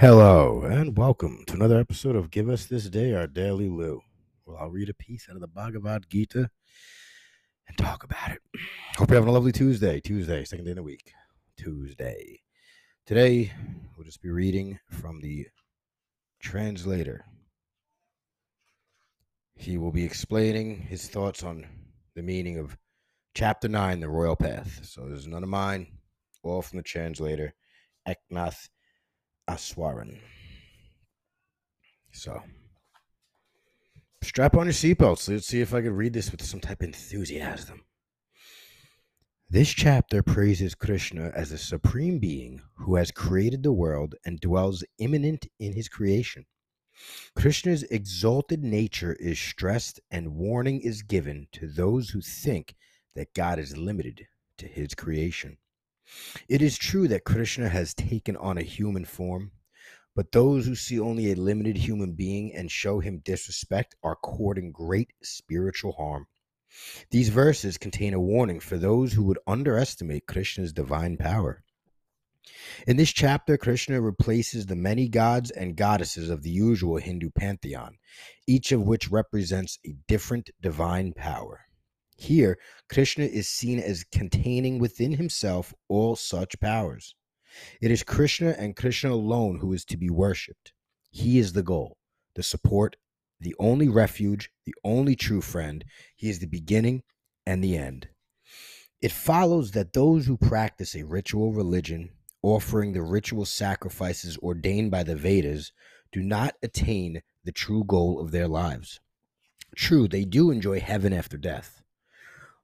Hello, and welcome to another episode of Give Us This Day, Our Daily Lou. Well, I'll read a piece out of the Bhagavad Gita and talk about it. Hope you're having a lovely Tuesday. Tuesday, second day of the week. Tuesday. Today, we'll just be reading from the translator. He will be explaining his thoughts on the meaning of chapter 9, the royal path. So there's none of mine, all from the translator, Eknath Easwaran. So, strap on your seatbelts. Let's see if I can read this with some type of enthusiasm. This chapter praises Krishna as a supreme being who has created the world and dwells immanent in his creation. Krishna's exalted nature is stressed, and warning is given to those who think that God is limited to his creation. It is true that Krishna has taken on a human form, but those who see only a limited human being and show him disrespect are courting great spiritual harm. These verses contain a warning for those who would underestimate Krishna's divine power. In this chapter, Krishna replaces the many gods and goddesses of the usual Hindu pantheon, each of which represents a different divine power. Here, Krishna is seen as containing within himself all such powers. It is Krishna and Krishna alone who is to be worshipped. He is the goal, the support, the only refuge, the only true friend. He is the beginning and the end. It follows that those who practice a ritual religion, offering the ritual sacrifices ordained by the Vedas, do not attain the true goal of their lives. True, they do enjoy heaven after death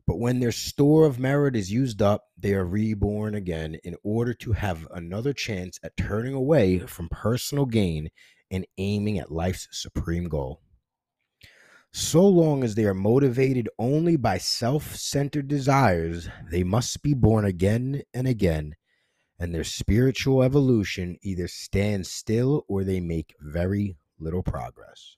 but when their store of merit is used up, they are reborn again in order to have another chance at turning away from personal gain and aiming at life's supreme goal. So long as they are motivated only by self centered desires, they must be born again and again, and their spiritual evolution either stands still or they make very little progress.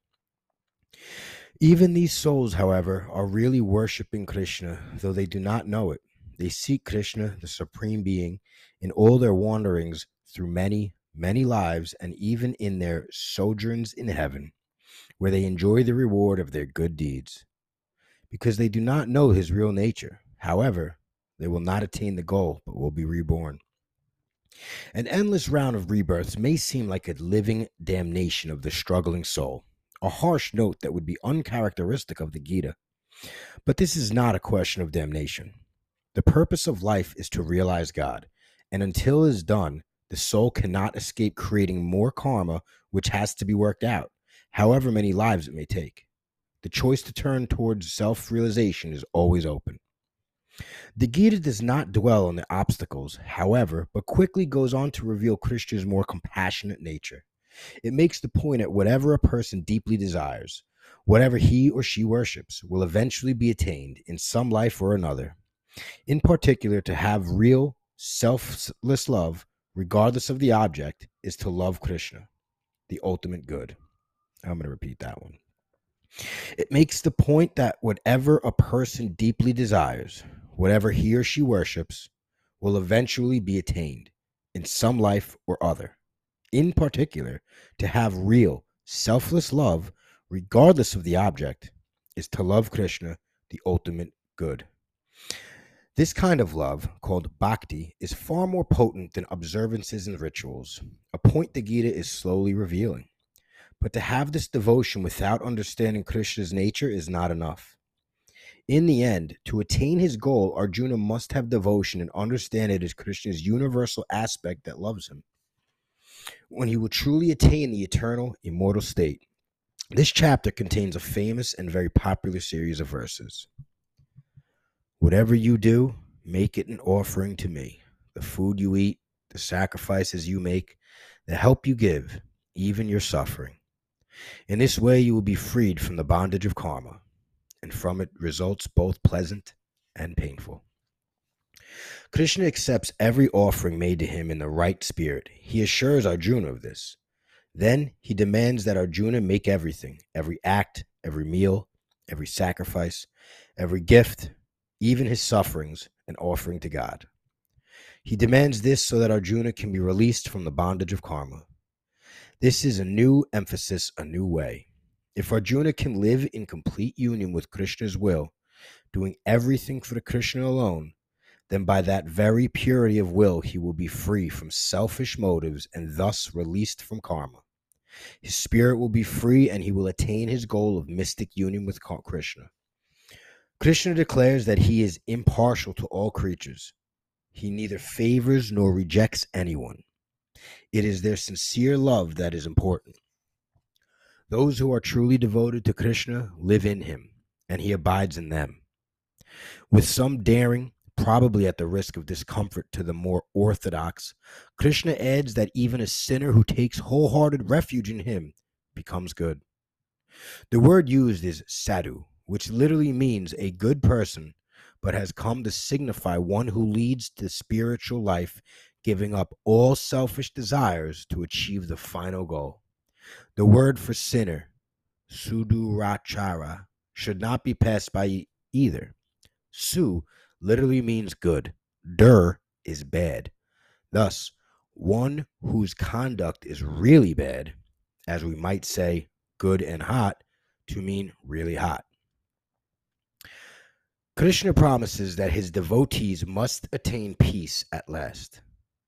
Even these souls, however, are really worshiping Krishna, though they do not know it. They seek Krishna, the Supreme Being, in all their wanderings through many, many lives, and even in their sojourns in heaven, where they enjoy the reward of their good deeds. Because they do not know his real nature. However, they will not attain the goal, but will be reborn. An endless round of rebirths may seem like a living damnation of the struggling soul a harsh note that would be uncharacteristic of the Gita. But this is not a question of damnation. The purpose of life is to realize God, and until it is done, the soul cannot escape creating more karma, which has to be worked out, however many lives it may take. The choice to turn towards self realization is always open. The Gita does not dwell on the obstacles, however, but quickly goes on to reveal Krishna's more compassionate nature. It makes the point that whatever a person deeply desires, whatever he or she worships, will eventually be attained in some life or another. In particular, to have real, selfless love, regardless of the object, is to love Krishna, the ultimate good. I'm going to repeat that one. It makes the point that whatever a person deeply desires, whatever he or she worships, will eventually be attained in some life or other in particular, to have real, selfless love, regardless of the object, is to love Krishna, the ultimate good. This kind of love, called bhakti, is far more potent than observances and rituals, a point the Gita is slowly revealing. But to have this devotion without understanding Krishna's nature is not enough. In the end, to attain his goal, Arjuna must have devotion and understand it as Krishna's universal aspect that loves him when he will truly attain the eternal, immortal state. This chapter contains a famous and very popular series of verses. Whatever you do, make it an offering to me. The food you eat, the sacrifices you make, the help you give, even your suffering. In this way, you will be freed from the bondage of karma, and from it results both pleasant and painful. Krishna accepts every offering made to him in the right spirit. He assures Arjuna of this. Then he demands that Arjuna make everything, every act, every meal, every sacrifice, every gift, even his sufferings, an offering to God. He demands this so that Arjuna can be released from the bondage of karma. This is a new emphasis, a new way. If Arjuna can live in complete union with Krishna's will, doing everything for Krishna alone, then by that very purity of will he will be free from selfish motives and thus released from karma. His spirit will be free and he will attain his goal of mystic union with Krishna. Krishna declares that he is impartial to all creatures. He neither favors nor rejects anyone. It is their sincere love that is important. Those who are truly devoted to Krishna live in him, and he abides in them. With some daring, probably at the risk of discomfort to the more orthodox, Krishna adds that even a sinner who takes wholehearted refuge in him becomes good. The word used is sadhu, which literally means a good person, but has come to signify one who leads the spiritual life, giving up all selfish desires to achieve the final goal. The word for sinner, sudurachara, should not be passed by either. Su literally means good. Dur is bad. Thus, one whose conduct is really bad, as we might say good and hot, to mean really hot. Krishna promises that his devotees must attain peace at last.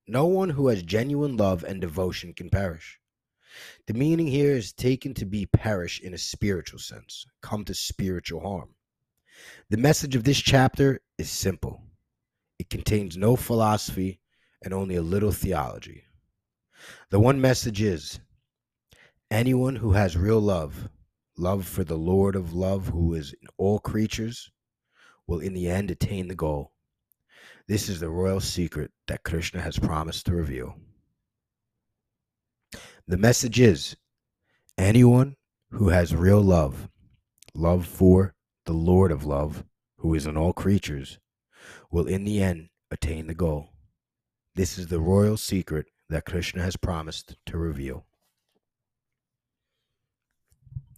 No one who has genuine love and devotion can perish. The meaning here is taken to be perish in a spiritual sense, come to spiritual harm. The message of this chapter is simple. It contains no philosophy and only a little theology. The one message is anyone who has real love, love for the Lord of love who is in all creatures, will in the end attain the goal. This is the royal secret that Krishna has promised to reveal. The message is anyone who has real love, love for the Lord of love, who is in all creatures, will in the end attain the goal. This is the royal secret that Krishna has promised to reveal.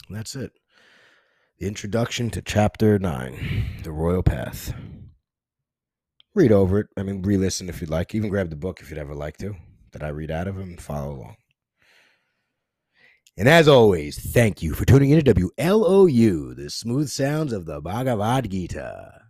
That's it. The introduction to chapter 9, The Royal Path. Read over it. I mean, re listen if you'd like. Even grab the book if you'd ever like to, that I read out of and follow along. And as always, thank you for tuning in to WLOU, the smooth sounds of the Bhagavad Gita.